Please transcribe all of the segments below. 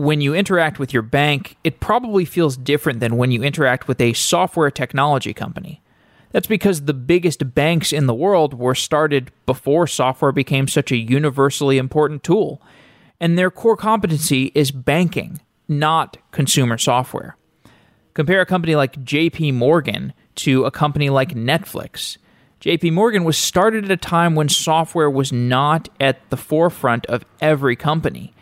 when you interact with your bank, it probably feels different than when you interact with a software technology company. That's because the biggest banks in the world were started before software became such a universally important tool. And their core competency is banking, not consumer software. Compare a company like JP Morgan to a company like Netflix. JP Morgan was started at a time when software was not at the forefront of every company.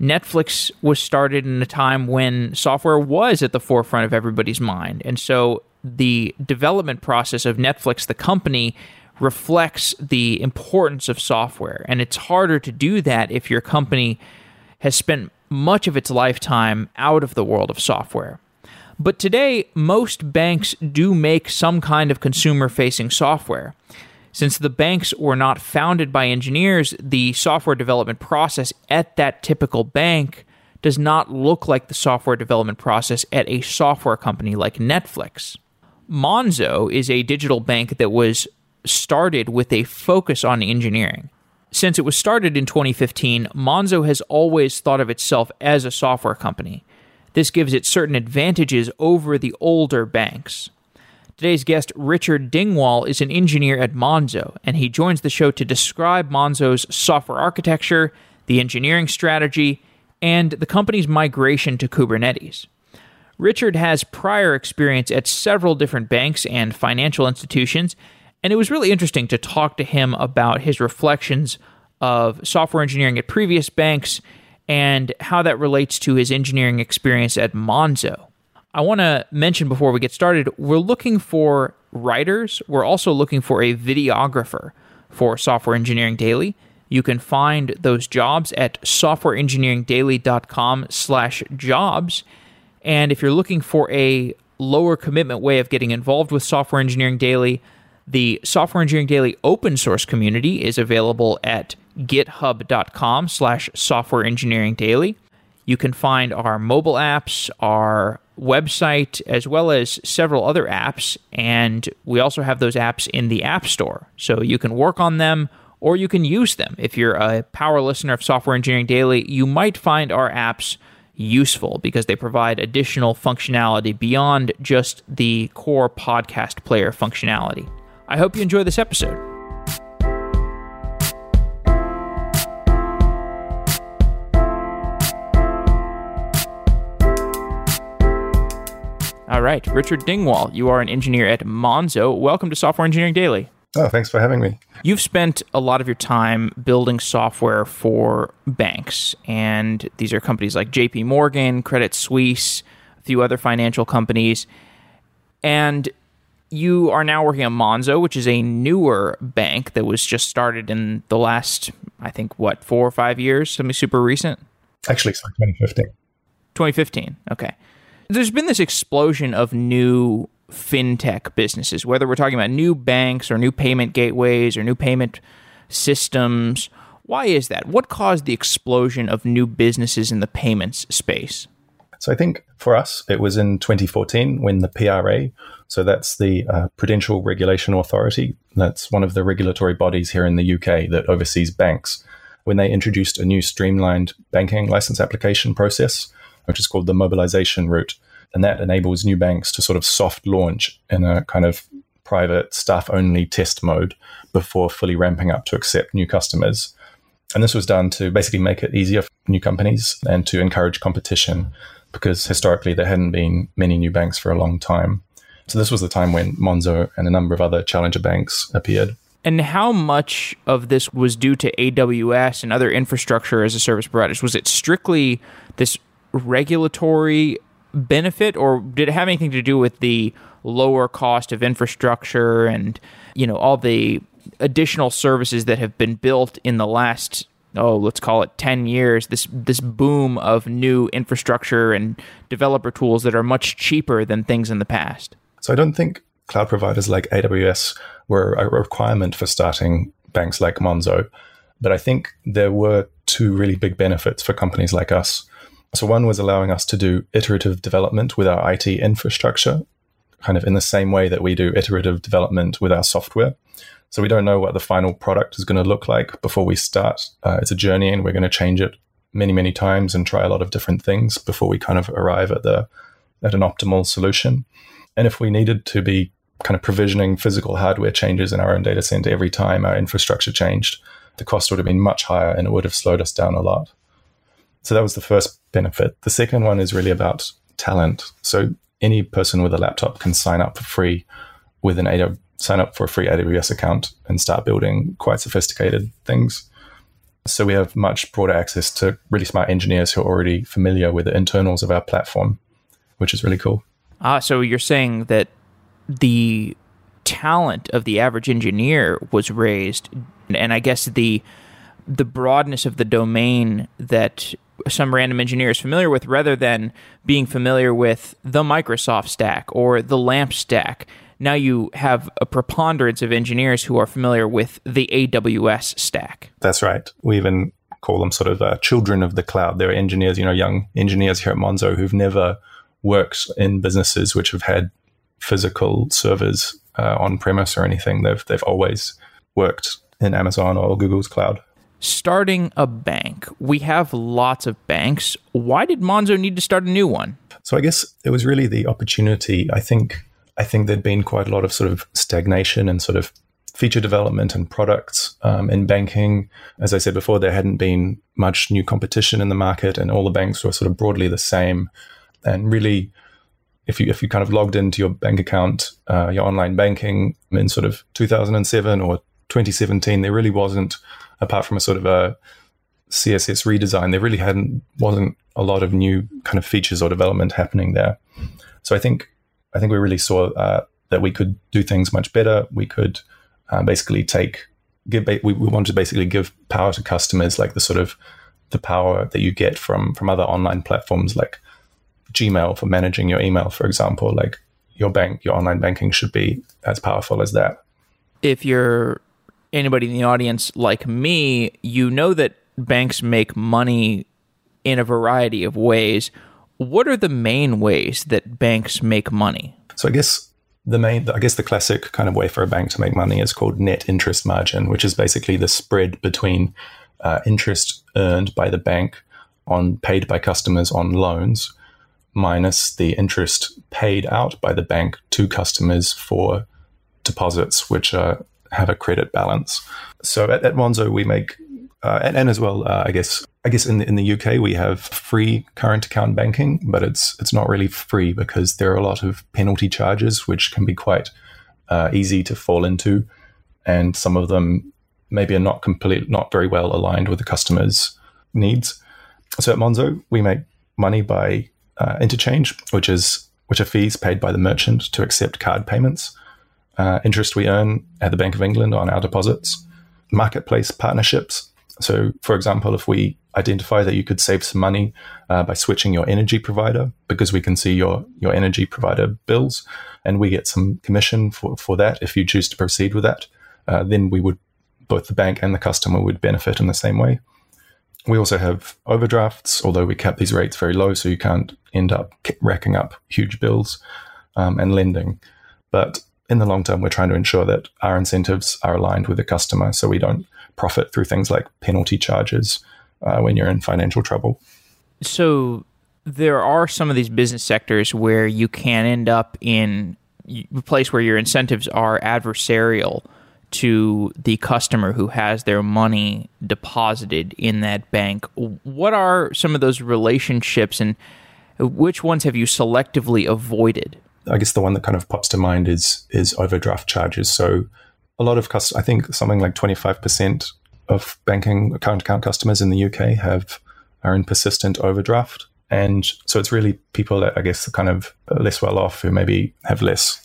Netflix was started in a time when software was at the forefront of everybody's mind. And so the development process of Netflix, the company, reflects the importance of software. And it's harder to do that if your company has spent much of its lifetime out of the world of software. But today, most banks do make some kind of consumer facing software. Since the banks were not founded by engineers, the software development process at that typical bank does not look like the software development process at a software company like Netflix. Monzo is a digital bank that was started with a focus on engineering. Since it was started in 2015, Monzo has always thought of itself as a software company. This gives it certain advantages over the older banks. Today's guest, Richard Dingwall, is an engineer at Monzo, and he joins the show to describe Monzo's software architecture, the engineering strategy, and the company's migration to Kubernetes. Richard has prior experience at several different banks and financial institutions, and it was really interesting to talk to him about his reflections of software engineering at previous banks and how that relates to his engineering experience at Monzo. I want to mention before we get started, we're looking for writers. We're also looking for a videographer for Software Engineering Daily. You can find those jobs at softwareengineeringdaily.com slash jobs. And if you're looking for a lower commitment way of getting involved with Software Engineering Daily, the Software Engineering Daily open source community is available at github.com slash software engineering daily. You can find our mobile apps, our website, as well as several other apps. And we also have those apps in the App Store. So you can work on them or you can use them. If you're a power listener of Software Engineering Daily, you might find our apps useful because they provide additional functionality beyond just the core podcast player functionality. I hope you enjoy this episode. All right, Richard Dingwall, you are an engineer at Monzo. Welcome to Software Engineering Daily. Oh, thanks for having me. You've spent a lot of your time building software for banks, and these are companies like JP Morgan, Credit Suisse, a few other financial companies. And you are now working at Monzo, which is a newer bank that was just started in the last, I think, what, four or five years? Something super recent? Actually, it's like 2015. 2015. Okay. There's been this explosion of new fintech businesses, whether we're talking about new banks or new payment gateways or new payment systems. Why is that? What caused the explosion of new businesses in the payments space? So I think for us, it was in 2014 when the PRA, so that's the uh, Prudential Regulation Authority, that's one of the regulatory bodies here in the UK that oversees banks, when they introduced a new streamlined banking license application process, which is called the mobilization route and that enables new banks to sort of soft launch in a kind of private staff only test mode before fully ramping up to accept new customers. And this was done to basically make it easier for new companies and to encourage competition because historically there hadn't been many new banks for a long time. So this was the time when Monzo and a number of other challenger banks appeared. And how much of this was due to AWS and other infrastructure as a service providers? Was it strictly this regulatory benefit, or did it have anything to do with the lower cost of infrastructure and you know all the additional services that have been built in the last oh let's call it 10 years this this boom of new infrastructure and developer tools that are much cheaper than things in the past? So i don't think cloud providers like aws were a requirement for starting banks like monzo but i think there were two really big benefits for companies like us so one was allowing us to do iterative development with our IT infrastructure, kind of in the same way that we do iterative development with our software. So we don't know what the final product is going to look like before we start. Uh, it's a journey and we're going to change it many, many times and try a lot of different things before we kind of arrive at the at an optimal solution. And if we needed to be kind of provisioning physical hardware changes in our own data center every time our infrastructure changed, the cost would have been much higher and it would have slowed us down a lot. So that was the first benefit. The second one is really about talent. So any person with a laptop can sign up for free with an AWS, sign up for a free AWS account and start building quite sophisticated things. So we have much broader access to really smart engineers who are already familiar with the internals of our platform, which is really cool. Ah, so you're saying that the talent of the average engineer was raised, and I guess the the broadness of the domain that some random engineer is familiar with, rather than being familiar with the Microsoft stack or the LAMP stack. Now you have a preponderance of engineers who are familiar with the AWS stack. That's right. We even call them sort of uh, children of the cloud. They're engineers, you know, young engineers here at Monzo who've never worked in businesses which have had physical servers uh, on premise or anything. They've they've always worked in Amazon or Google's cloud. Starting a bank. We have lots of banks. Why did Monzo need to start a new one? So I guess it was really the opportunity. I think I think there'd been quite a lot of sort of stagnation and sort of feature development and products um, in banking. As I said before, there hadn't been much new competition in the market, and all the banks were sort of broadly the same. And really, if you if you kind of logged into your bank account, uh, your online banking in sort of 2007 or 2017, there really wasn't, apart from a sort of a CSS redesign, there really hadn't wasn't a lot of new kind of features or development happening there. So I think I think we really saw uh, that we could do things much better. We could uh, basically take give we, we wanted to basically give power to customers like the sort of the power that you get from from other online platforms like Gmail for managing your email, for example, like your bank, your online banking should be as powerful as that. If you're anybody in the audience like me, you know that banks make money in a variety of ways. What are the main ways that banks make money? So I guess the main, I guess the classic kind of way for a bank to make money is called net interest margin, which is basically the spread between uh, interest earned by the bank on paid by customers on loans minus the interest paid out by the bank to customers for deposits, which uh, have a credit balance. So at, at Monzo, we make, uh, and, and, as well, uh, I guess, I guess in the, in the UK we have free current account banking, but it's it's not really free because there are a lot of penalty charges which can be quite uh, easy to fall into, and some of them maybe are not complete, not very well aligned with the customer's needs. So at Monzo, we make money by uh, interchange, which is which are fees paid by the merchant to accept card payments, uh, interest we earn at the Bank of England on our deposits, marketplace partnerships. So, for example, if we identify that you could save some money uh, by switching your energy provider, because we can see your your energy provider bills, and we get some commission for for that if you choose to proceed with that, uh, then we would both the bank and the customer would benefit in the same way. We also have overdrafts, although we cap these rates very low, so you can't end up racking up huge bills um, and lending. But in the long term, we're trying to ensure that our incentives are aligned with the customer so we don't profit through things like penalty charges uh, when you're in financial trouble. So there are some of these business sectors where you can end up in a place where your incentives are adversarial to the customer who has their money deposited in that bank. What are some of those relationships and which ones have you selectively avoided? I guess the one that kind of pops to mind is is overdraft charges. So a lot of cust- I think something like 25% of banking account account customers in the UK have are in persistent overdraft. And so it's really people that I guess are kind of less well off who maybe have less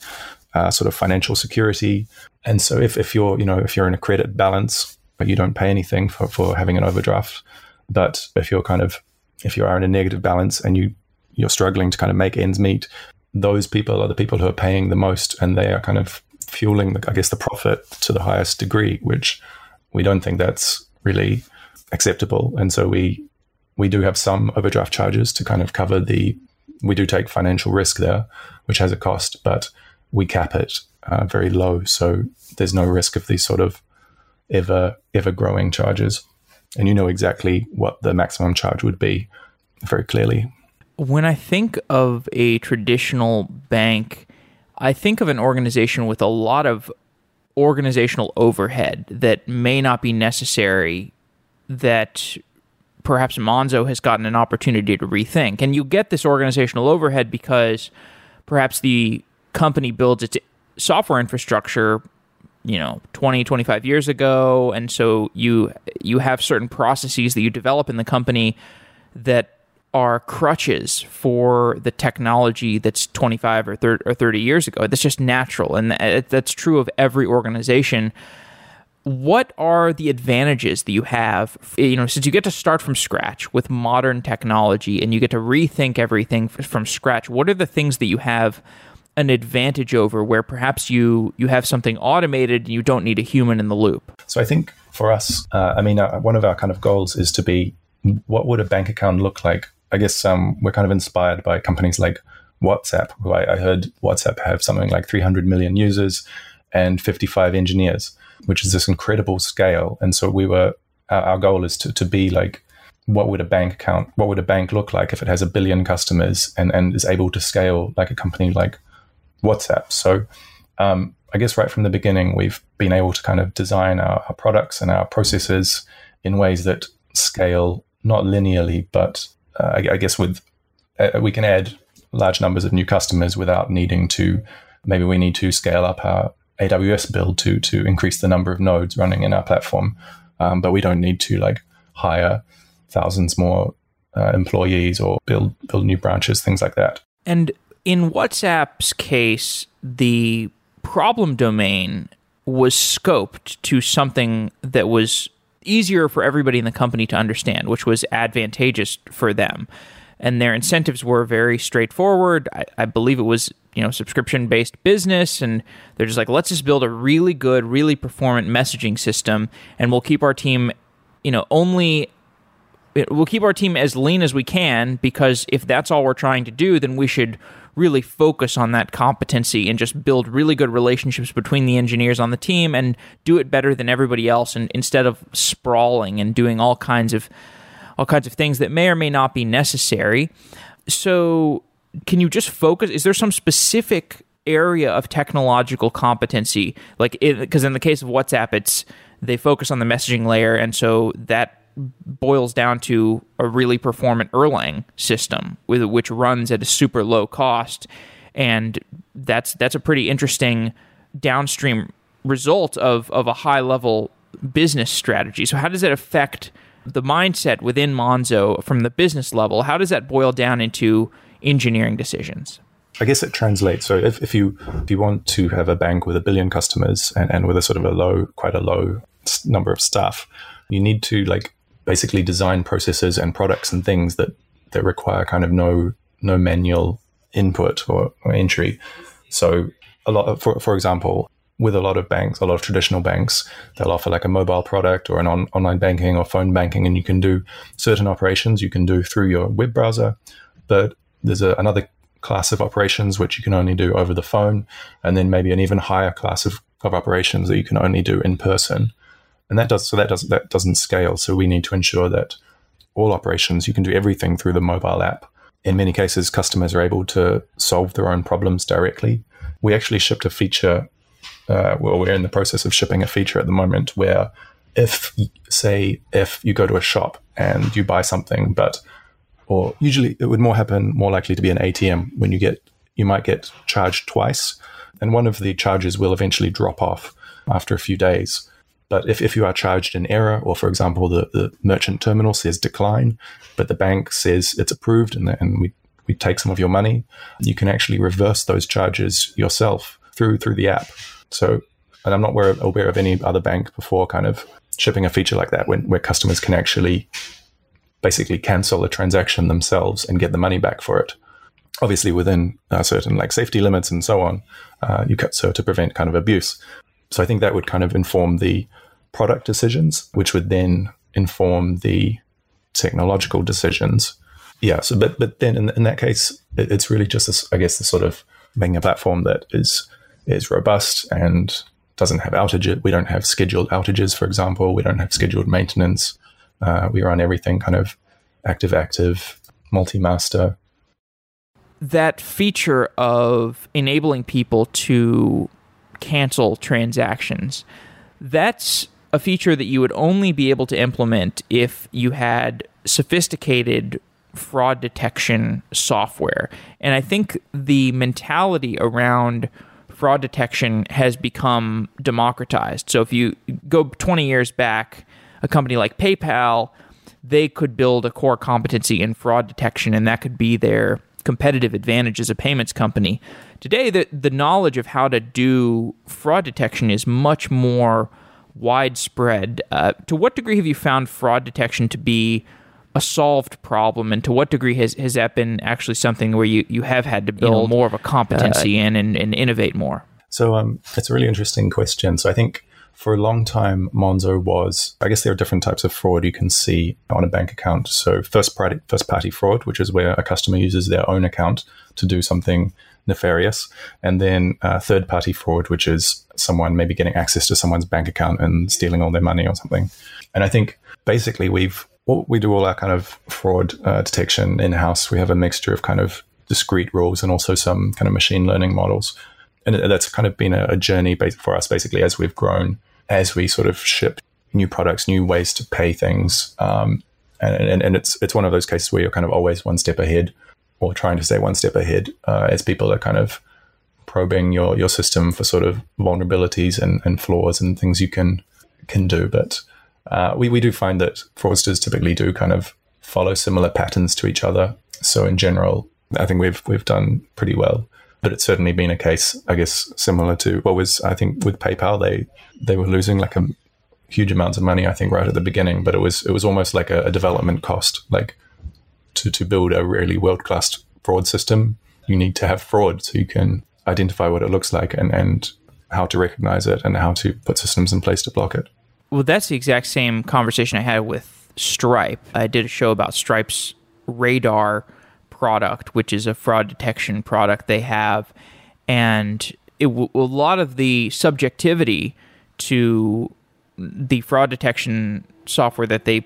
uh, sort of financial security. And so if, if you're, you know, if you're in a credit balance, but you don't pay anything for, for having an overdraft, but if you're kind of, if you are in a negative balance and you, you're struggling to kind of make ends meet, those people are the people who are paying the most and they are kind of fueling, the, I guess, the profit to the highest degree, which we don't think that's really acceptable. And so we, we do have some overdraft charges to kind of cover the, we do take financial risk there, which has a cost, but we cap it uh, very low, so there's no risk of these sort of ever ever growing charges. and you know exactly what the maximum charge would be very clearly. When I think of a traditional bank, I think of an organization with a lot of organizational overhead that may not be necessary that perhaps Monzo has gotten an opportunity to rethink. And you get this organizational overhead because perhaps the company builds its software infrastructure you know 20 25 years ago and so you you have certain processes that you develop in the company that are crutches for the technology that's 25 or 30, or 30 years ago. That's just natural and that's true of every organization. What are the advantages that you have you know since you get to start from scratch with modern technology and you get to rethink everything from scratch what are the things that you have an advantage over where perhaps you you have something automated and you don't need a human in the loop? So i think for us uh, i mean uh, one of our kind of goals is to be what would a bank account look like i guess um, we're kind of inspired by companies like whatsapp who I, I heard whatsapp have something like 300 million users and 55 engineers which is this incredible scale. And so we were, our, our goal is to, to be like, what would a bank account, what would a bank look like if it has a billion customers and, and is able to scale like a company like WhatsApp? So um, I guess right from the beginning, we've been able to kind of design our, our products and our processes in ways that scale not linearly, but uh, I, I, guess with uh, we can add large numbers of new customers without needing to. Maybe we need to scale up our AWS build to to increase the number of nodes running in our platform. Um, but we don't need to like hire thousands more uh, employees or build build new branches, things like that. And in WhatsApp's case, the problem domain was scoped to something that was easier for everybody in the company to understand, which was advantageous for them. And their incentives were very straightforward. I, I believe it was you know subscription based business and they're just like let's just build a really good really performant messaging system and we'll keep our team you know only we'll keep our team as lean as we can because if that's all we're trying to do then we should really focus on that competency and just build really good relationships between the engineers on the team and do it better than everybody else and instead of sprawling and doing all kinds of all kinds of things that may or may not be necessary so can you just focus? Is there some specific area of technological competency? Like, because in the case of WhatsApp, it's they focus on the messaging layer, and so that boils down to a really performant Erlang system, with which runs at a super low cost, and that's that's a pretty interesting downstream result of of a high level business strategy. So, how does it affect the mindset within Monzo from the business level? How does that boil down into engineering decisions? I guess it translates. So if, if you if you want to have a bank with a billion customers and, and with a sort of a low, quite a low number of staff, you need to like basically design processes and products and things that that require kind of no no manual input or, or entry. So a lot of, for for example, with a lot of banks, a lot of traditional banks, they'll offer like a mobile product or an on, online banking or phone banking, and you can do certain operations you can do through your web browser. But there's a, another class of operations which you can only do over the phone, and then maybe an even higher class of, of operations that you can only do in person. And that does so that doesn't that doesn't scale. So we need to ensure that all operations you can do everything through the mobile app. In many cases, customers are able to solve their own problems directly. We actually shipped a feature. Uh, well, we're in the process of shipping a feature at the moment where, if say if you go to a shop and you buy something, but or usually it would more happen more likely to be an ATM when you get you might get charged twice and one of the charges will eventually drop off after a few days but if, if you are charged an error or for example the, the merchant terminal says decline but the bank says it's approved and, and we, we take some of your money you can actually reverse those charges yourself through through the app so and i'm not aware, aware of any other bank before kind of shipping a feature like that when, where customers can actually basically cancel a transaction themselves and get the money back for it. Obviously, within uh, certain like safety limits and so on, uh, you cut so to prevent kind of abuse. So I think that would kind of inform the product decisions, which would then inform the technological decisions. Yeah. So, but but then in, in that case, it, it's really just this, I guess the sort of making a platform that is is robust and doesn't have outages. We don't have scheduled outages, for example. We don't have scheduled maintenance Uh, we run everything kind of active active, multi master. That feature of enabling people to cancel transactions, that's a feature that you would only be able to implement if you had sophisticated fraud detection software. And I think the mentality around fraud detection has become democratized. So if you go 20 years back, a company like PayPal, they could build a core competency in fraud detection, and that could be their competitive advantage as a payments company. Today, the, the knowledge of how to do fraud detection is much more widespread. Uh, to what degree have you found fraud detection to be a solved problem, and to what degree has, has that been actually something where you, you have had to build you know, more of a competency uh, in and, and innovate more? So um, it's a really interesting question. So I think for a long time, Monzo was, I guess there are different types of fraud you can see on a bank account. So first party, first party fraud, which is where a customer uses their own account to do something nefarious. And then uh, third party fraud, which is someone maybe getting access to someone's bank account and stealing all their money or something. And I think basically we've, we do all our kind of fraud uh, detection in house. We have a mixture of kind of discrete rules and also some kind of machine learning models. And that's kind of been a, a journey for us basically as we've grown, as we sort of ship new products, new ways to pay things. Um, and, and, and it's it's one of those cases where you're kind of always one step ahead or trying to stay one step ahead uh, as people are kind of probing your your system for sort of vulnerabilities and, and flaws and things you can can do. But uh, we we do find that fraudsters typically do kind of follow similar patterns to each other. So in general, I think we've we've done pretty well. But it's certainly been a case, I guess, similar to what was I think with PayPal. They they were losing like a huge amounts of money. I think right at the beginning, but it was it was almost like a, a development cost. Like to, to build a really world class fraud system, you need to have fraud so you can identify what it looks like and, and how to recognize it and how to put systems in place to block it. Well, that's the exact same conversation I had with Stripe. I did a show about Stripe's Radar product, which is a fraud detection product they have. And it, a lot of the subjectivity to the fraud detection software that they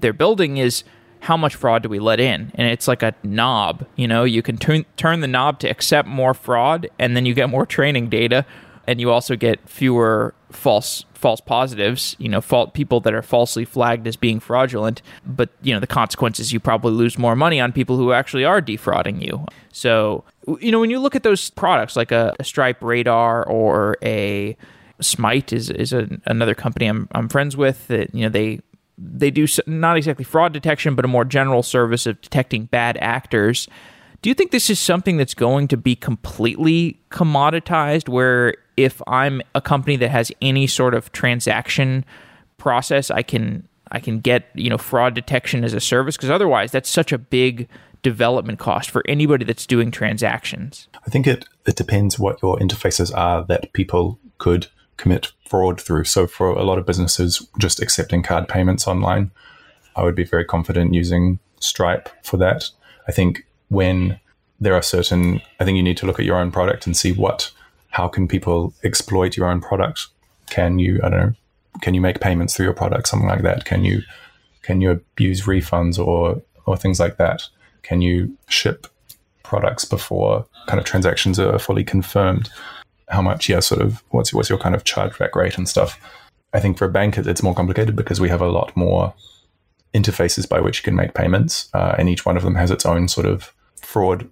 they're building is how much fraud do we let in? And it's like a knob, you know, you can turn turn the knob to accept more fraud and then you get more training data and you also get fewer false false positives, you know, fault people that are falsely flagged as being fraudulent, but you know, the consequences you probably lose more money on people who actually are defrauding you. So, you know, when you look at those products like a, a Stripe Radar or a Smite is is a, another company I'm I'm friends with that you know they they do not exactly fraud detection, but a more general service of detecting bad actors. Do you think this is something that's going to be completely commoditized? Where if I'm a company that has any sort of transaction process, I can I can get you know fraud detection as a service because otherwise that's such a big development cost for anybody that's doing transactions. I think it it depends what your interfaces are that people could commit fraud through. So for a lot of businesses, just accepting card payments online, I would be very confident using Stripe for that. I think when there are certain, I think you need to look at your own product and see what, how can people exploit your own product? Can you, I don't know, can you make payments through your product, something like that? Can you, can you abuse refunds or, or things like that? Can you ship products before kind of transactions are fully confirmed? how much, yeah, sort of what's what's your kind of chargeback rate and stuff. I think for a bank, it's more complicated because we have a lot more interfaces by which you can make payments, uh, and each one of them has its own sort of fraud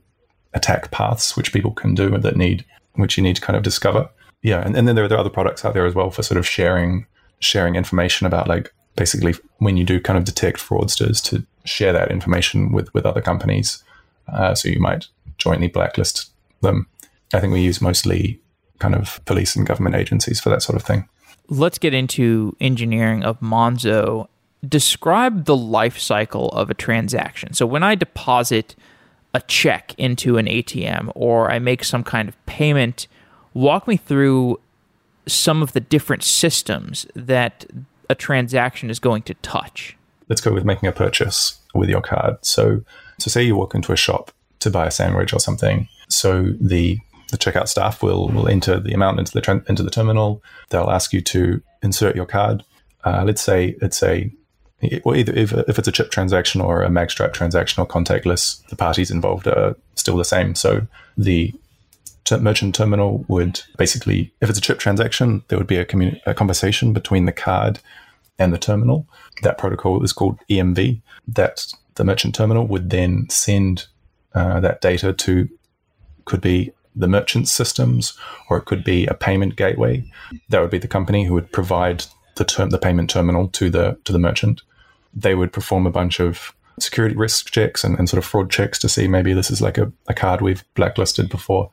attack paths which people can do that need which you need to kind of discover. Yeah, and, and then there are, other products out there as well for sort of sharing sharing information about like basically when you do kind of detect fraudsters to share that information with with other companies. Uh, so you might jointly blacklist them. I think we use mostly kind of police and government agencies for that sort of thing. Let's get into engineering of Monzo. Describe the life cycle of a transaction. So when I deposit a check into an ATM or I make some kind of payment, walk me through some of the different systems that a transaction is going to touch. Let's go with making a purchase with your card. So, so say you walk into a shop to buy a sandwich or something. So the the checkout staff will will enter the amount into the into the terminal. They'll ask you to insert your card. Uh, let's say it's a or either if, if it's a chip transaction or a magstripe transaction or contactless, the parties involved are still the same. So the merchant terminal would basically, if it's a chip transaction, there would be a, a conversation between the card and the terminal. That protocol is called EMV. That the merchant terminal would then send uh, that data to could be the merchant systems or it could be a payment gateway. That would be the company who would provide the term the payment terminal to the to the merchant. They would perform a bunch of security risk checks and, and sort of fraud checks to see maybe this is like a, a card we've blacklisted before.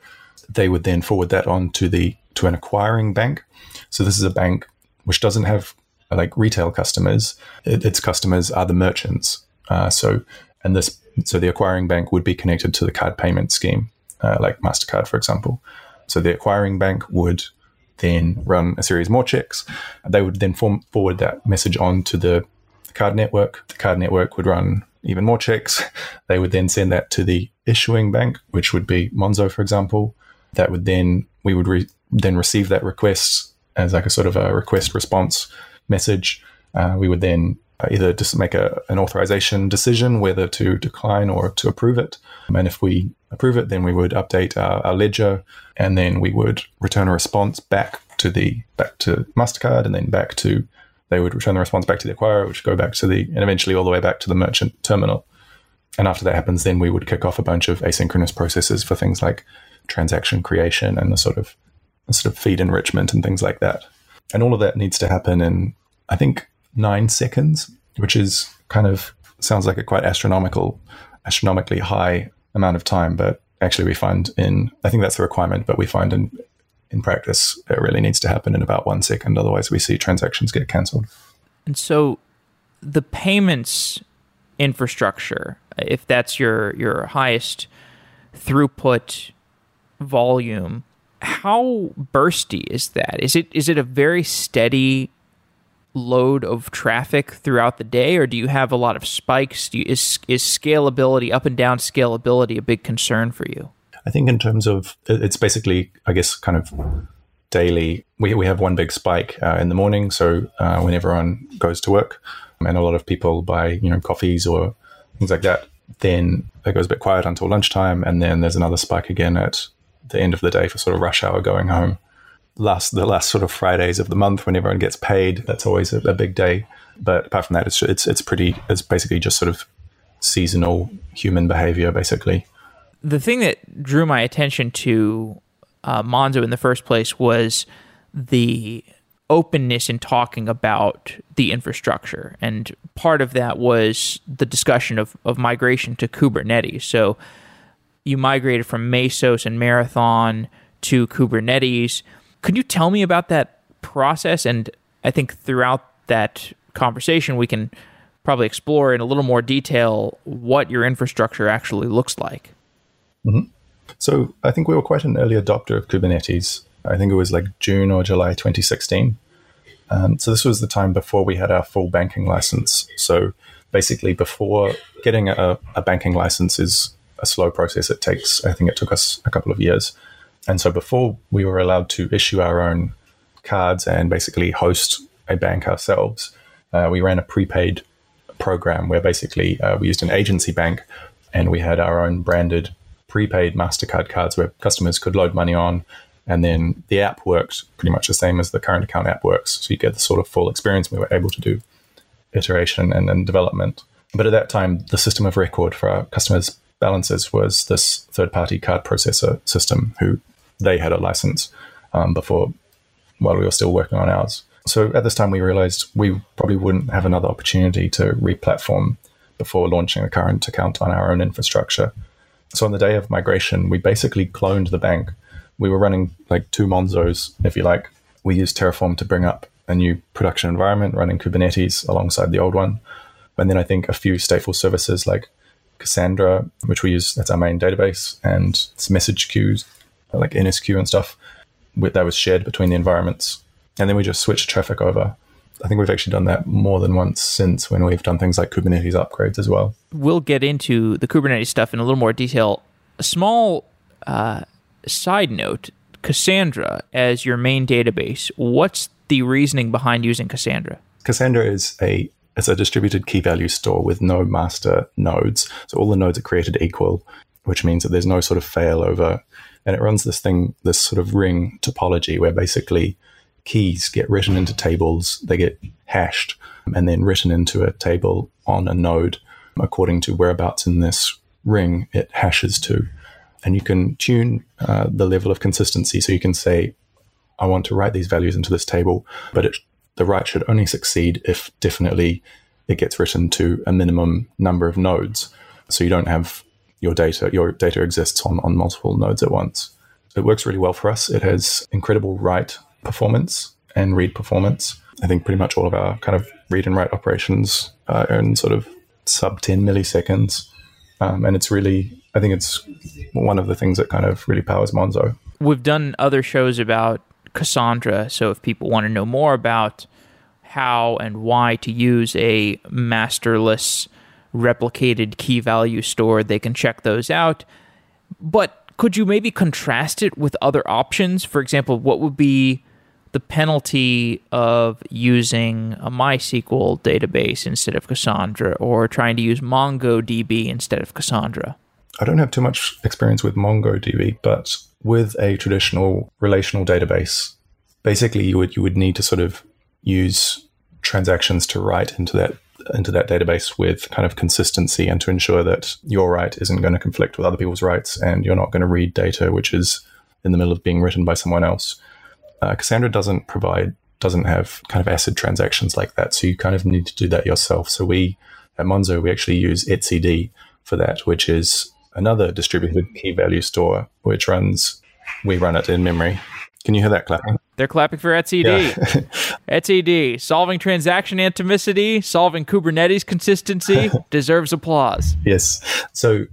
They would then forward that on to the to an acquiring bank. So this is a bank which doesn't have like retail customers. It, its customers are the merchants. Uh, so and this so the acquiring bank would be connected to the card payment scheme, uh, like Mastercard, for example. So the acquiring bank would then run a series more checks. They would then form, forward that message on to the card network. The card network would run even more checks. They would then send that to the issuing bank, which would be Monzo, for example. That would then we would re- then receive that request as like a sort of a request response message. Uh, we would then either just make a, an authorization decision whether to decline or to approve it. And if we approve it, then we would update our, our, ledger, and then we would return a response back to the back to Mastercard, and then back to they would return the response back to the acquirer, which would go back to the and eventually all the way back to the merchant terminal. And after that happens, then we would kick off a bunch of asynchronous processes for things like transaction creation and the sort of the sort of feed enrichment and things like that. And all of that needs to happen in I think nine seconds, which is kind of sounds like a quite astronomical, astronomically high amount of time. But actually, we find in I think that's the requirement, but we find in in practice it really needs to happen in about one second. Otherwise, we see transactions get cancelled. And so, the payments infrastructure, if that's your your highest throughput volume, how bursty is that? Is it is it a very steady load of traffic throughout the day, or do you have a lot of spikes? You, is is scalability up and down scalability a big concern for you? I think in terms of it's basically, I guess, kind of daily. We we have one big spike uh, in the morning, so uh, when everyone goes to work, and a lot of people buy you know coffees or things like that. Then it goes a bit quiet until lunchtime, and then there's another spike again at the end of the day for sort of rush hour going home last the last sort of Fridays of the month when everyone gets paid. That's always a, a big day. But apart from that, it's it's it's pretty. It's basically just sort of seasonal human behavior, basically. The thing that drew my attention to uh, Monzo in the first place was the openness in talking about the infrastructure. And part of that was the discussion of, of migration to Kubernetes. So you migrated from Mesos and Marathon to Kubernetes. Could you tell me about that process? And I think throughout that conversation, we can probably explore in a little more detail what your infrastructure actually looks like. Mm-hmm. So I think we were quite an early adopter of Kubernetes. I think it was like June or July 2016. Um, so this was the time before we had our full banking license. So basically, before getting a, a banking license is a slow process. It takes, I think, it took us a couple of years. And so before we were allowed to issue our own cards and basically host a bank ourselves, uh, we ran a prepaid program where basically uh, we used an agency bank and we had our own branded prepaid MasterCard cards where customers could load money on. And then the app worked pretty much the same as the current account app works. So you get the sort of full experience. We were able to do iteration and, then development. But at that time, the system of record for our customers' balances was this third party card processor system who they had a license um, before while we were still working on ours. So at this time, we realized we probably wouldn't have another opportunity to re platform before launching a current account on our own infrastructure. So on the day of migration, we basically cloned the bank. We were running like two Monzos, if you like. We used Terraform to bring up a new production environment running Kubernetes alongside the old one. And then I think a few stateful services like Cassandra, which we use, that's our main database, and message queues like NSQ and stuff that was shared between the environments. And then we just switched traffic over. I think we've actually done that more than once since when we've done things like Kubernetes upgrades as well. We'll get into the Kubernetes stuff in a little more detail. A small uh, side note Cassandra as your main database. What's the reasoning behind using Cassandra? Cassandra is a it's a distributed key value store with no master nodes. So all the nodes are created equal, which means that there's no sort of failover. And it runs this thing, this sort of ring topology where basically keys get written into tables, they get hashed, and then written into a table on a node according to whereabouts in this ring it hashes to. And you can tune uh, the level of consistency. So you can say, I want to write these values into this table, but it, the write should only succeed if definitely it gets written to a minimum number of nodes. So you don't have your data, your data exists on, on multiple nodes at once. It works really well for us. It has incredible write performance and read performance. I think pretty much all of our kind of read and write operations are in sort of sub 10 milliseconds. Um, and it's really, I think it's one of the things that kind of really powers Monzo. We've done other shows about Cassandra. So if people want to know more about how and why to use a masterless replicated key value store, they can check those out. But could you maybe contrast it with other options? For example, what would be the penalty of using a MySQL database instead of Cassandra or trying to use MongoDB instead of Cassandra? I don't have too much experience with MongoDB, but with a traditional relational database, basically you would you would need to sort of use transactions to write into that into that database with kind of consistency and to ensure that your write isn't going to conflict with other people's writes and you're not going to read data which is in the middle of being written by someone else. Uh, Cassandra doesn't provide doesn't have kind of ACID transactions like that, so you kind of need to do that yourself. So we at Monzo we actually use etcd for that, which is another distributed key value store which runs we run it in memory. Can you hear that clapping? They're clapping for etcd. Yeah. etcd, solving transaction atomicity, solving Kubernetes consistency, deserves applause. Yes. So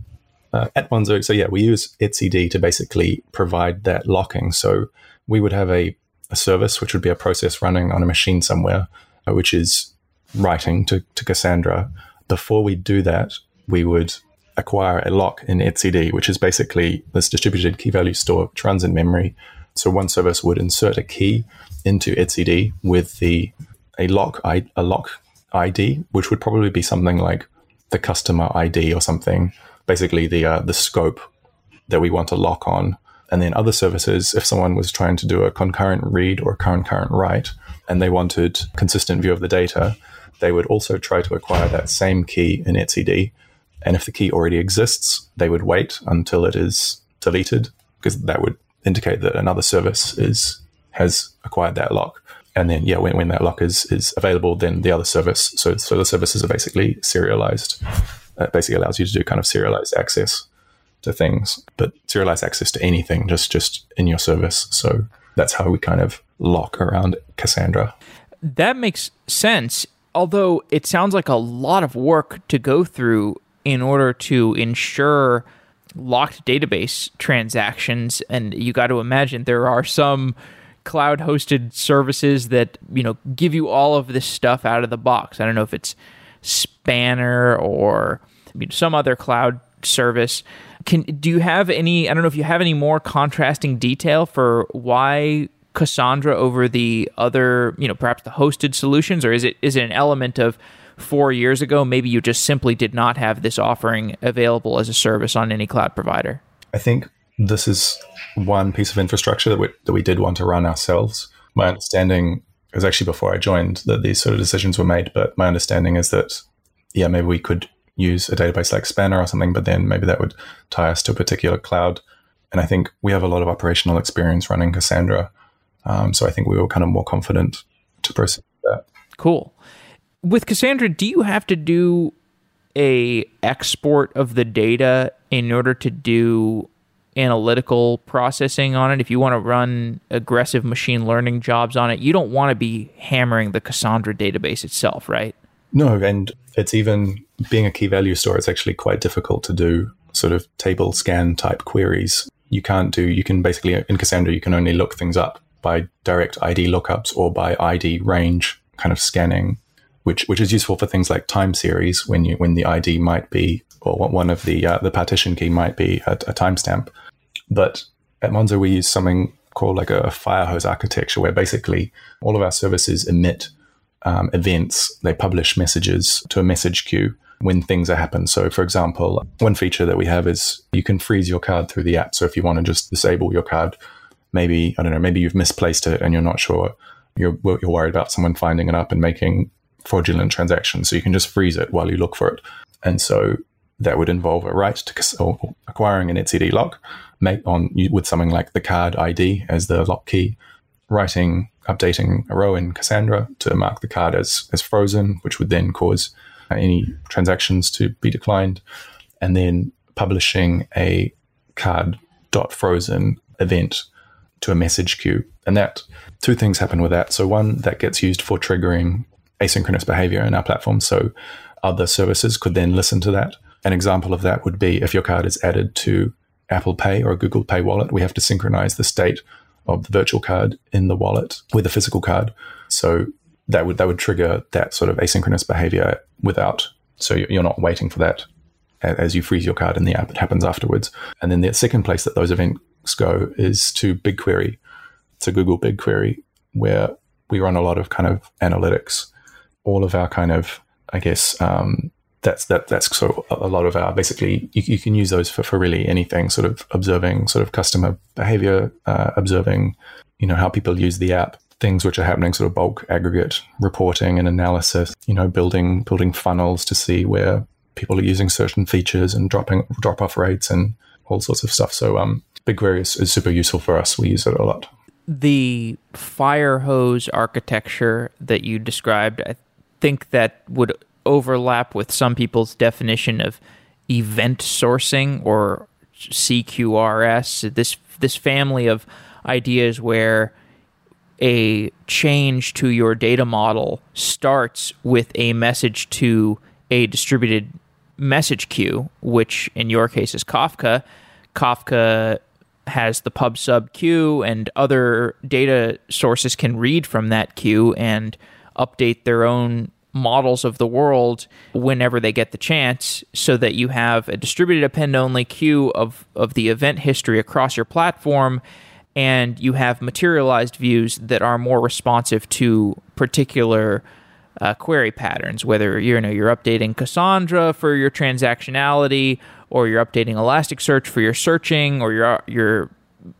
uh, at Monzo, so yeah, we use etcd to basically provide that locking. So we would have a, a service, which would be a process running on a machine somewhere, uh, which is writing to, to Cassandra. Before we do that, we would acquire a lock in etcd, which is basically this distributed key value store which runs in memory. So one service would insert a key into etcd with the a lock a lock ID, which would probably be something like the customer ID or something. Basically, the uh, the scope that we want to lock on and then other services, if someone was trying to do a concurrent read or concurrent write, and they wanted consistent view of the data, they would also try to acquire that same key in etcd. And if the key already exists, they would wait until it is deleted, because that would indicate that another service is has acquired that lock. And then, yeah, when, when that lock is is available, then the other service. So, so the services are basically serialized. That basically allows you to do kind of serialized access to things, but serialized access to anything just just in your service. So that's how we kind of lock around Cassandra. That makes sense. Although it sounds like a lot of work to go through in order to ensure locked database transactions and you got to imagine there are some cloud hosted services that you know give you all of this stuff out of the box i don't know if it's spanner or some other cloud service can do you have any? I don't know if you have any more contrasting detail for why Cassandra over the other, you know, perhaps the hosted solutions, or is it is it an element of four years ago? Maybe you just simply did not have this offering available as a service on any cloud provider. I think this is one piece of infrastructure that we, that we did want to run ourselves. My understanding was actually before I joined that these sort of decisions were made, but my understanding is that yeah, maybe we could use a database like Spanner or something, but then maybe that would tie us to a particular cloud. And I think we have a lot of operational experience running Cassandra. Um, so I think we were kind of more confident to proceed with that. Cool. With Cassandra, do you have to do a export of the data in order to do analytical processing on it? If you want to run aggressive machine learning jobs on it, you don't want to be hammering the Cassandra database itself, right? No, and it's even being a key value store, it's actually quite difficult to do sort of table scan type queries. You can't do, you can basically, in Cassandra, you can only look things up by direct ID lookups or by ID range kind of scanning, which, which is useful for things like time series when you, when the ID might be, or one of the, uh, the partition key might be a, a timestamp. But at Monzo, we use something called like a fire hose architecture where basically all of our services emit um, events, they publish messages to a message queue when things are happen. So, for example, one feature that we have is you can freeze your card through the app. So, if you want to just disable your card, maybe I don't know, maybe you've misplaced it and you're not sure, you're you're worried about someone finding it up and making fraudulent transactions. So you can just freeze it while you look for it. And so that would involve a write to acquiring an etcd lock, make on with something like the card ID as the lock key, writing, updating a row in Cassandra to mark the card as as frozen, which would then cause uh, any transactions to be declined, and then publishing a card dot frozen event to a message queue. And that two things happen with that. So one that gets used for triggering asynchronous behavior in our platform. So other services could then listen to that. An example of that would be if your card is added to Apple Pay or Google Pay wallet, we have to synchronize the state of the virtual card in the wallet with a physical card. So that would that would trigger that sort of asynchronous behavior without. So you're not waiting for that as you freeze your card in the app. It happens afterwards. And then the second place that those events go is to BigQuery, to Google BigQuery, where we run a lot of kind of analytics. All of our kind of, I guess, um, that's that that's of a lot of our basically you, you, can use those for, for really anything sort of observing sort of customer behavior uh, observing you know how people use the app things which are happening, sort of bulk aggregate reporting and analysis, you know, building building funnels to see where people are using certain features and dropping drop off rates and all sorts of stuff. So um, BigQuery is, is super useful for us. We use it a lot. The fire hose architecture that you described, I think that would overlap with some people's definition of event sourcing or CQRS. This this family of ideas where a change to your data model starts with a message to a distributed message queue, which in your case is Kafka. Kafka has the pub sub queue, and other data sources can read from that queue and update their own models of the world whenever they get the chance so that you have a distributed append only queue of, of the event history across your platform and you have materialized views that are more responsive to particular uh, query patterns. Whether you know you're updating Cassandra for your transactionality, or you're updating Elasticsearch for your searching, or you're you're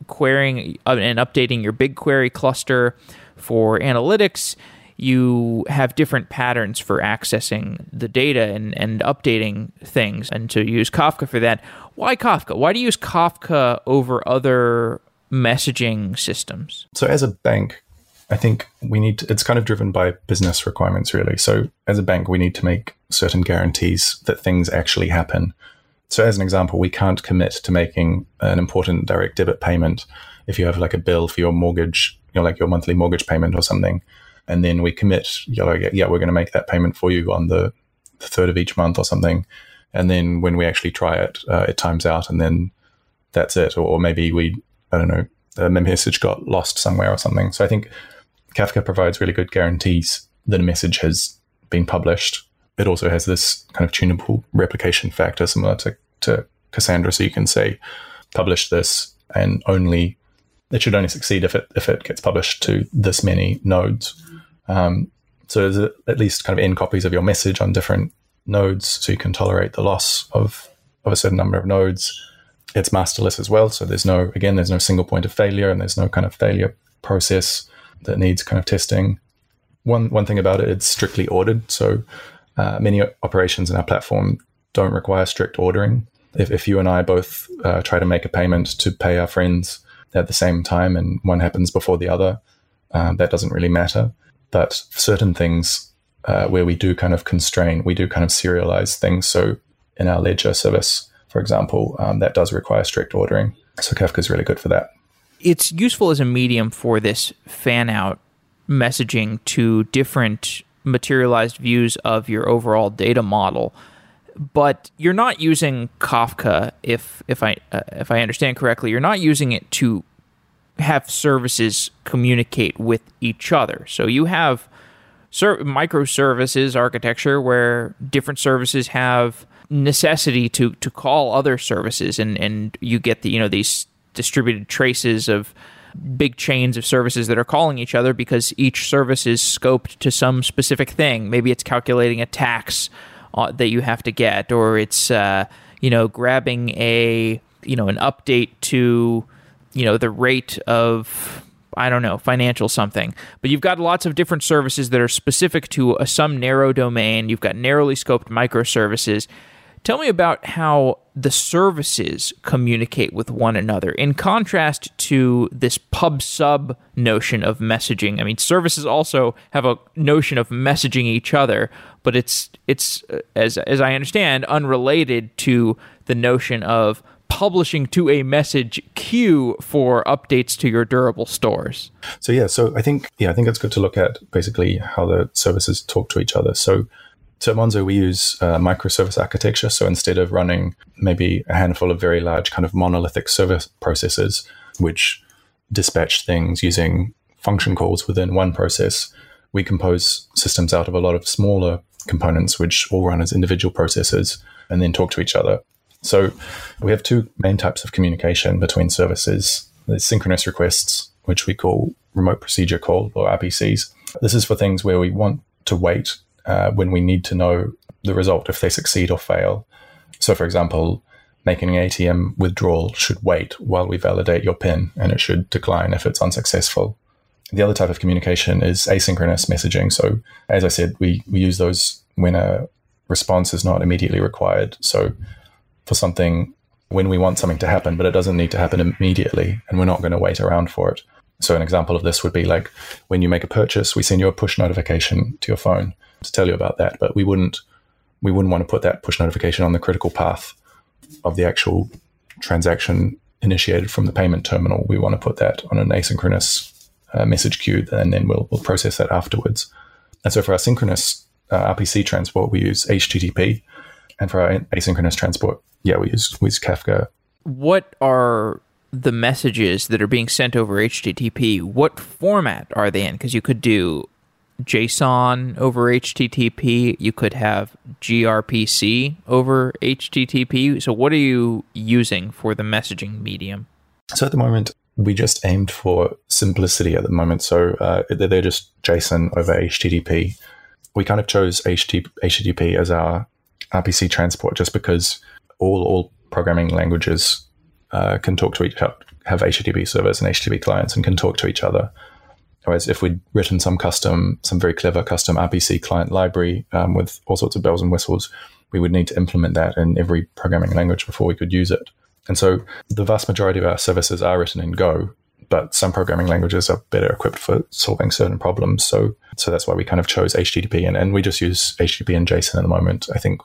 querying uh, and updating your BigQuery cluster for analytics. You have different patterns for accessing the data and, and updating things. And to use Kafka for that, why Kafka? Why do you use Kafka over other messaging systems? So, as a bank, I think we need to, it's kind of driven by business requirements, really. So, as a bank, we need to make certain guarantees that things actually happen. So, as an example, we can't commit to making an important direct debit payment if you have like a bill for your mortgage, you know, like your monthly mortgage payment or something. And then we commit, you know, yeah, we're going to make that payment for you on the, the third of each month or something. And then when we actually try it, uh, it times out and then that's it. Or, or maybe we I don't know, a message got lost somewhere or something. So I think Kafka provides really good guarantees that a message has been published. It also has this kind of tunable replication factor similar to, to Cassandra. So you can say, publish this and only it should only succeed if it if it gets published to this many nodes. Um, so there's at least kind of n copies of your message on different nodes, so you can tolerate the loss of of a certain number of nodes it's masterless as well. So there's no, again, there's no single point of failure and there's no kind of failure process that needs kind of testing. One, one thing about it, it's strictly ordered. So uh, many operations in our platform don't require strict ordering. If, if you and I both uh, try to make a payment to pay our friends at the same time and one happens before the other, um, that doesn't really matter. But certain things uh, where we do kind of constrain, we do kind of serialize things. So in our ledger service, for example, um, that does require strict ordering. So Kafka is really good for that. It's useful as a medium for this fan out messaging to different materialized views of your overall data model. But you're not using Kafka, if if I uh, if I understand correctly, you're not using it to have services communicate with each other. So you have ser- microservices architecture where different services have necessity to to call other services and and you get the you know these distributed traces of big chains of services that are calling each other because each service is scoped to some specific thing. Maybe it's calculating a tax uh, that you have to get, or it's uh, you know grabbing a you know an update to you know the rate of I don't know, financial something. But you've got lots of different services that are specific to a, some narrow domain. You've got narrowly scoped microservices. Tell me about how the services communicate with one another in contrast to this pub sub notion of messaging. I mean, services also have a notion of messaging each other, but it's it's uh, as as I understand unrelated to the notion of publishing to a message queue for updates to your durable stores. So yeah, so I think yeah, I think it's good to look at basically how the services talk to each other. So at Monzo, we use uh, microservice architecture. So instead of running maybe a handful of very large kind of monolithic service processes, which dispatch things using function calls within one process, we compose systems out of a lot of smaller components, which all run as individual processes and then talk to each other. So we have two main types of communication between services. There's synchronous requests, which we call remote procedure call or RPCs. This is for things where we want to wait uh, when we need to know the result if they succeed or fail. So, for example, making an ATM withdrawal should wait while we validate your PIN and it should decline if it's unsuccessful. The other type of communication is asynchronous messaging. So, as I said, we, we use those when a response is not immediately required. So, for something when we want something to happen, but it doesn't need to happen immediately, and we're not going to wait around for it. So, an example of this would be like when you make a purchase, we send you a push notification to your phone to tell you about that, but we wouldn't we wouldn't want to put that push notification on the critical path of the actual transaction initiated from the payment terminal. We want to put that on an asynchronous uh, message queue, and then we'll we'll process that afterwards. And so, for our synchronous uh, RPC transport, we use HTTP, and for our asynchronous transport, yeah, we use we use Kafka. What are the messages that are being sent over HTTP? What format are they in? Because you could do JSON over HTTP. You could have gRPC over HTTP. So, what are you using for the messaging medium? So, at the moment, we just aimed for simplicity at the moment. So, uh, they're just JSON over HTTP. We kind of chose HTTP as our RPC transport just because all all programming languages uh, can talk to each other, have HTTP servers and HTTP clients, and can talk to each other. Whereas if we'd written some custom, some very clever custom RPC client library um, with all sorts of bells and whistles, we would need to implement that in every programming language before we could use it. And so the vast majority of our services are written in Go, but some programming languages are better equipped for solving certain problems. So, so that's why we kind of chose HTTP, and, and we just use HTTP and JSON at the moment. I think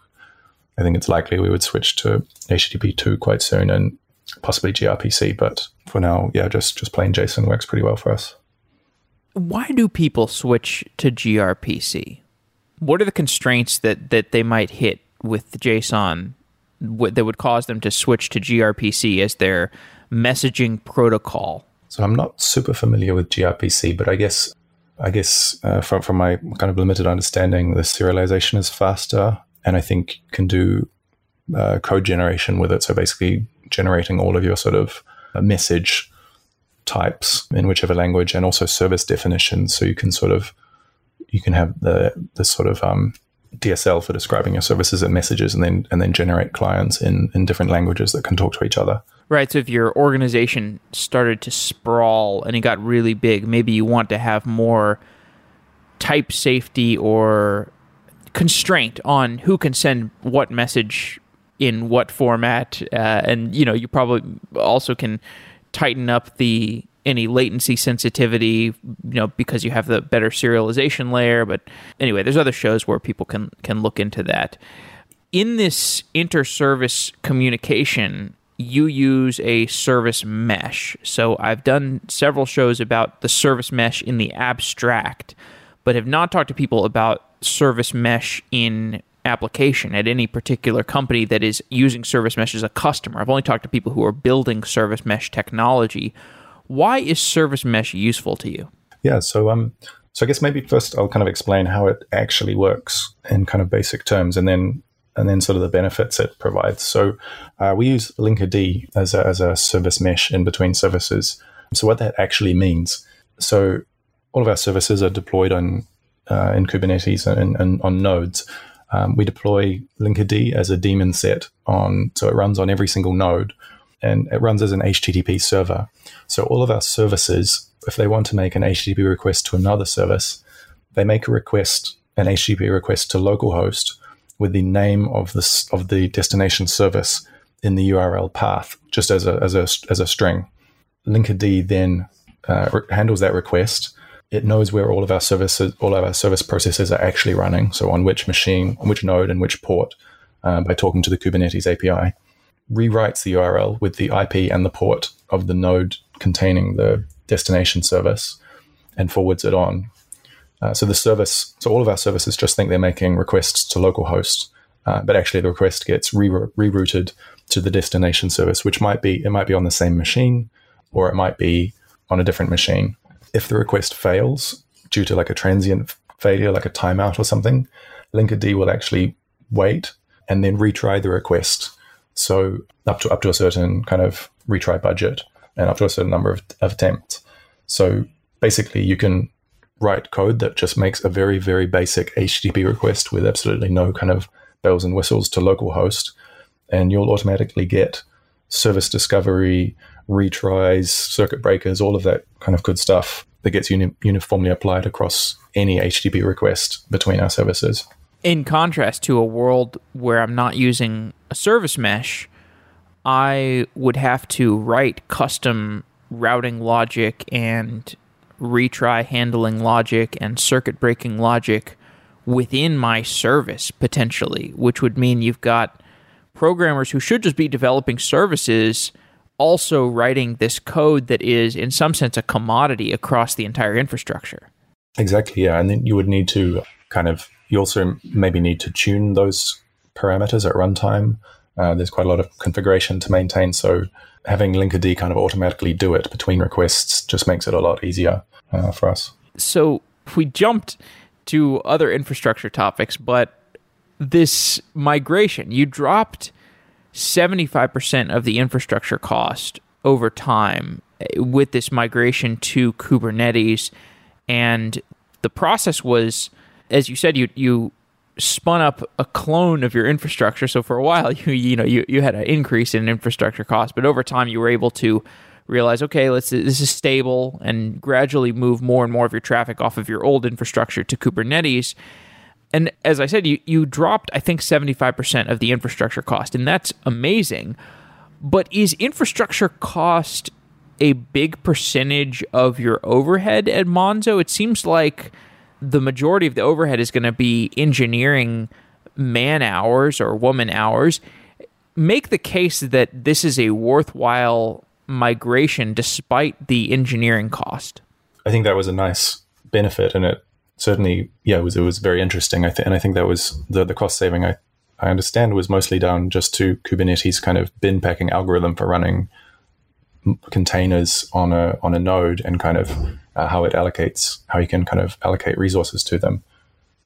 I think it's likely we would switch to HTTP two quite soon and possibly gRPC. But for now, yeah, just just plain JSON works pretty well for us. Why do people switch to gRPC? What are the constraints that that they might hit with JSON that would cause them to switch to gRPC as their messaging protocol? So I'm not super familiar with gRPC, but I guess I guess uh, from from my kind of limited understanding, the serialization is faster and I think can do uh, code generation with it. So basically, generating all of your sort of uh, message types in whichever language, and also service definitions. So you can sort of you can have the the sort of um, DSL for describing your services and messages, and then and then generate clients in in different languages that can talk to each other. Right. So if your organization started to sprawl and it got really big, maybe you want to have more type safety or constraint on who can send what message in what format, uh, and you know you probably also can tighten up the any latency sensitivity, you know, because you have the better serialization layer. But anyway, there's other shows where people can can look into that. In this inter-service communication, you use a service mesh. So I've done several shows about the service mesh in the abstract, but have not talked to people about service mesh in application at any particular company that is using service mesh as a customer. I've only talked to people who are building service mesh technology. Why is service mesh useful to you? Yeah, so um so I guess maybe first I'll kind of explain how it actually works in kind of basic terms and then and then sort of the benefits it provides. So uh, we use Linkerd as a, as a service mesh in between services. So, what that actually means so, all of our services are deployed on uh, in Kubernetes and, and on nodes. Um, we deploy Linkerd as a daemon set on, so it runs on every single node and it runs as an HTTP server. So all of our services, if they want to make an HTTP request to another service, they make a request, an HTTP request to localhost with the name of the of the destination service in the URL path, just as a as a as a string. Linkerd then uh, handles that request. It knows where all of our services, all of our service processes are actually running. So on which machine, on which node, and which port, uh, by talking to the Kubernetes API. Rewrites the URL with the IP and the port of the node containing the destination service, and forwards it on. Uh, so the service, so all of our services just think they're making requests to localhost, uh, but actually the request gets re- rerouted to the destination service, which might be it might be on the same machine, or it might be on a different machine. If the request fails due to like a transient failure, like a timeout or something, Linkerd will actually wait and then retry the request. So up to up to a certain kind of retry budget and up to a certain number of, of attempts. So basically, you can write code that just makes a very very basic HTTP request with absolutely no kind of bells and whistles to localhost, and you'll automatically get service discovery, retries, circuit breakers, all of that kind of good stuff that gets uni- uniformly applied across any HTTP request between our services. In contrast to a world where I'm not using a service mesh, I would have to write custom routing logic and retry handling logic and circuit breaking logic within my service potentially, which would mean you've got programmers who should just be developing services also writing this code that is, in some sense, a commodity across the entire infrastructure. Exactly, yeah. And then you would need to kind of, you also maybe need to tune those parameters at runtime. Uh, there's quite a lot of configuration to maintain. So having Linkerd kind of automatically do it between requests just makes it a lot easier uh, for us. So we jumped to other infrastructure topics, but this migration, you dropped 75% of the infrastructure cost over time eh, with this migration to Kubernetes. And the process was, as you said, you, you spun up a clone of your infrastructure. So for a while, you, you know, you, you had an increase in infrastructure cost, but over time you were able to realize, okay, let's this is stable and gradually move more and more of your traffic off of your old infrastructure to Kubernetes. And as I said, you, you dropped, I think, 75% of the infrastructure cost, and that's amazing. But is infrastructure cost a big percentage of your overhead at Monzo? It seems like the majority of the overhead is going to be engineering man hours or woman hours. Make the case that this is a worthwhile migration despite the engineering cost. I think that was a nice benefit, and it certainly, yeah, it was it was very interesting. I think, and I think that was the the cost saving. I I understand was mostly down just to Kubernetes kind of bin packing algorithm for running containers on a on a node and kind of uh, how it allocates how you can kind of allocate resources to them.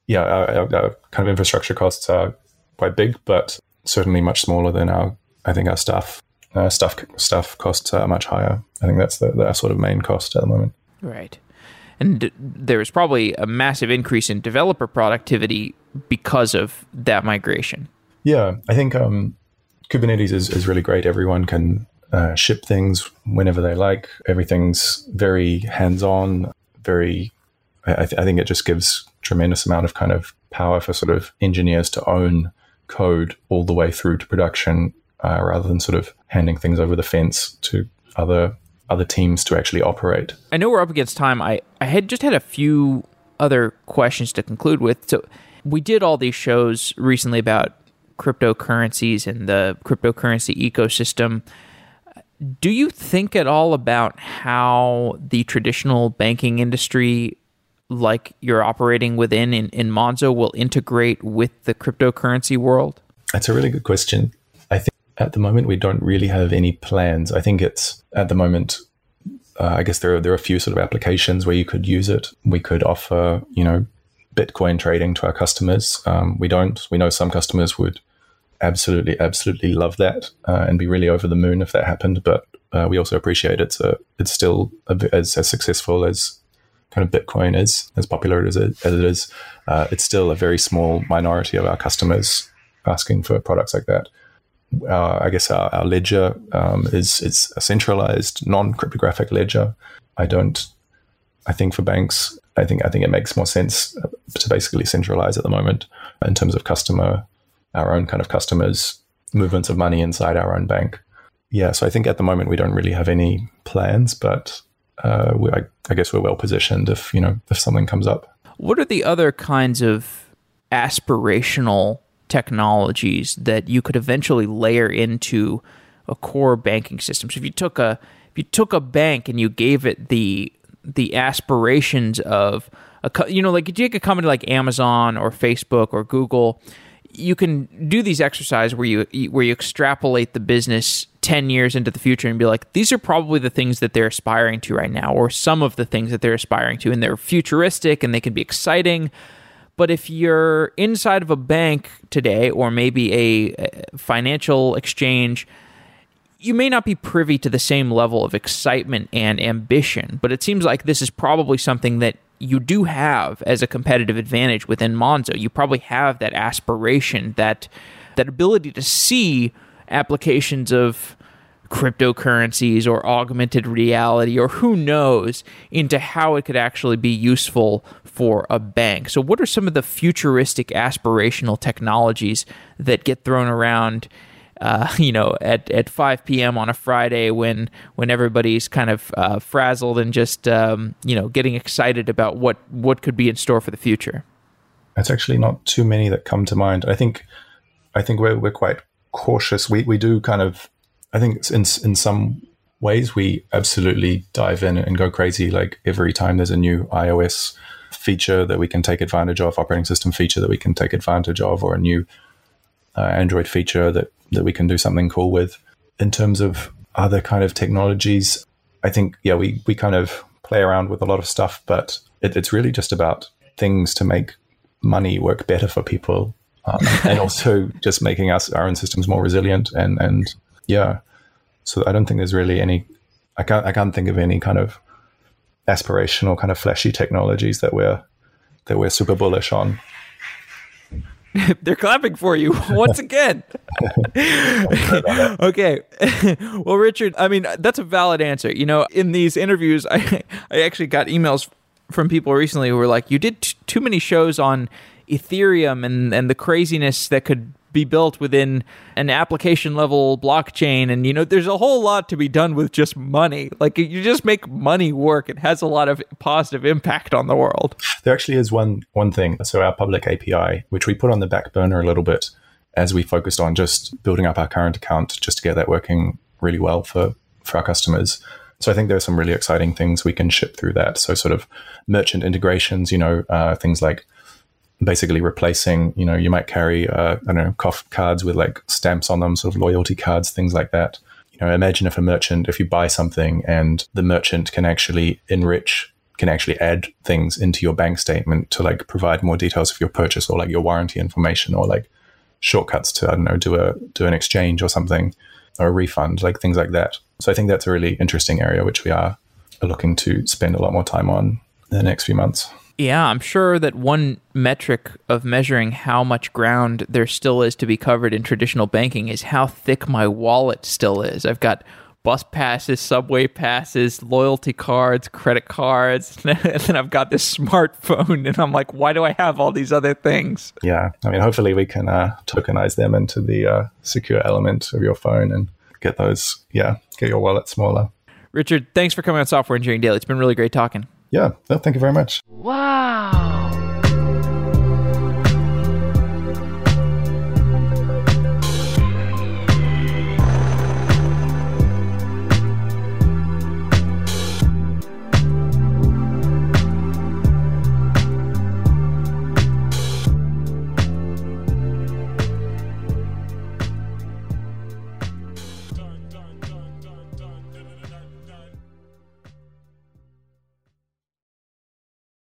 Yeah, our, our, our, kind of infrastructure costs are quite big, but certainly much smaller than our. I think our staff uh, staff staff costs are much higher. I think that's the, the sort of main cost at the moment. Right and there was probably a massive increase in developer productivity because of that migration. Yeah, I think um, Kubernetes is, is really great. Everyone can uh, ship things whenever they like. Everything's very hands on, very, I, th- I, think it just gives tremendous amount of kind of power for sort of engineers to own code all the way through to production uh, rather than sort of handing things over the fence to other other teams to actually operate. I know we're up against time. I, I had just had a few other questions to conclude with. So we did all these shows recently about cryptocurrencies and the cryptocurrency ecosystem. Do you think at all about how the traditional banking industry, like you're operating within in, in Monzo, will integrate with the cryptocurrency world? That's a really good question at the moment, we don't really have any plans. I think it's at the moment. Uh, I guess there are there are a few sort of applications where you could use it. We could offer, you know, Bitcoin trading to our customers. Um, we don't. We know some customers would absolutely, absolutely love that uh, and be really over the moon if that happened. But uh, we also appreciate it's a it's still a, as, as successful as kind of Bitcoin is, as popular as it, as it is. Uh, it's still a very small minority of our customers asking for products like that. Uh, I guess our, our ledger um, is it's a centralized, non-cryptographic ledger. I don't. I think for banks, I think I think it makes more sense to basically centralize at the moment in terms of customer, our own kind of customers, movements of money inside our own bank. Yeah, so I think at the moment we don't really have any plans, but uh, we, I, I guess we're well positioned if you know if something comes up. What are the other kinds of aspirational technologies that you could eventually layer into a core banking system. So if you took a if you took a bank and you gave it the the aspirations of a you know like you take a company like Amazon or Facebook or Google, you can do these exercise where you where you extrapolate the business 10 years into the future and be like these are probably the things that they're aspiring to right now or some of the things that they're aspiring to and they're futuristic and they can be exciting but if you're inside of a bank today, or maybe a financial exchange, you may not be privy to the same level of excitement and ambition. But it seems like this is probably something that you do have as a competitive advantage within Monzo. You probably have that aspiration, that that ability to see applications of cryptocurrencies or augmented reality or who knows into how it could actually be useful for a bank. So, what are some of the futuristic aspirational technologies that get thrown around? Uh, you know, at, at 5 p.m. on a Friday when when everybody's kind of uh, frazzled and just um, you know getting excited about what what could be in store for the future. It's actually not too many that come to mind. I think I think we're we're quite cautious. We we do kind of I think in in some ways we absolutely dive in and go crazy. Like every time there's a new iOS feature that we can take advantage of, operating system feature that we can take advantage of, or a new uh, Android feature that that we can do something cool with. In terms of other kind of technologies, I think yeah we we kind of play around with a lot of stuff, but it, it's really just about things to make money work better for people, um, and also just making us our own systems more resilient and and yeah. So I don't think there's really any. I can't. I can't think of any kind of aspirational, kind of flashy technologies that we're that we're super bullish on. They're clapping for you once again. okay. well, Richard, I mean, that's a valid answer. You know, in these interviews, I, I actually got emails from people recently who were like, you did t- too many shows on Ethereum and, and the craziness that could be built within an application level blockchain. And you know there's a whole lot to be done with just money. Like you just make money work. It has a lot of positive impact on the world. There actually is one one thing. So our public api which we put on the back burner a little bit as we focused on just building up our current account just to get that working really well for for our customers. So I think there are some really exciting things we can ship through that. So sort of merchant integrations, you know, uh, things like basically replacing, you know, you might carry, uh, I don't know, cards with like stamps on them, sort of loyalty cards, things like that. You know, imagine if a merchant, if you buy something and the merchant can actually enrich, can actually add things into your bank statement to like provide more details of your purchase or like your warranty information or like shortcuts to, I don't know, do a, do an exchange or something or a refund, like things like that. So I think that's a really interesting area, which we are looking to spend a lot more time on in the next few months. Yeah, I'm sure that one metric of measuring how much ground there still is to be covered in traditional banking is how thick my wallet still is. I've got bus passes, subway passes, loyalty cards, credit cards, and then I've got this smartphone, and I'm like, why do I have all these other things? Yeah, I mean, hopefully we can uh, tokenize them into the uh, secure element of your phone and get those, yeah, get your wallet smaller. Richard, thanks for coming on Software Engineering Daily. It's been really great talking. Yeah, no, thank you very much. Wow.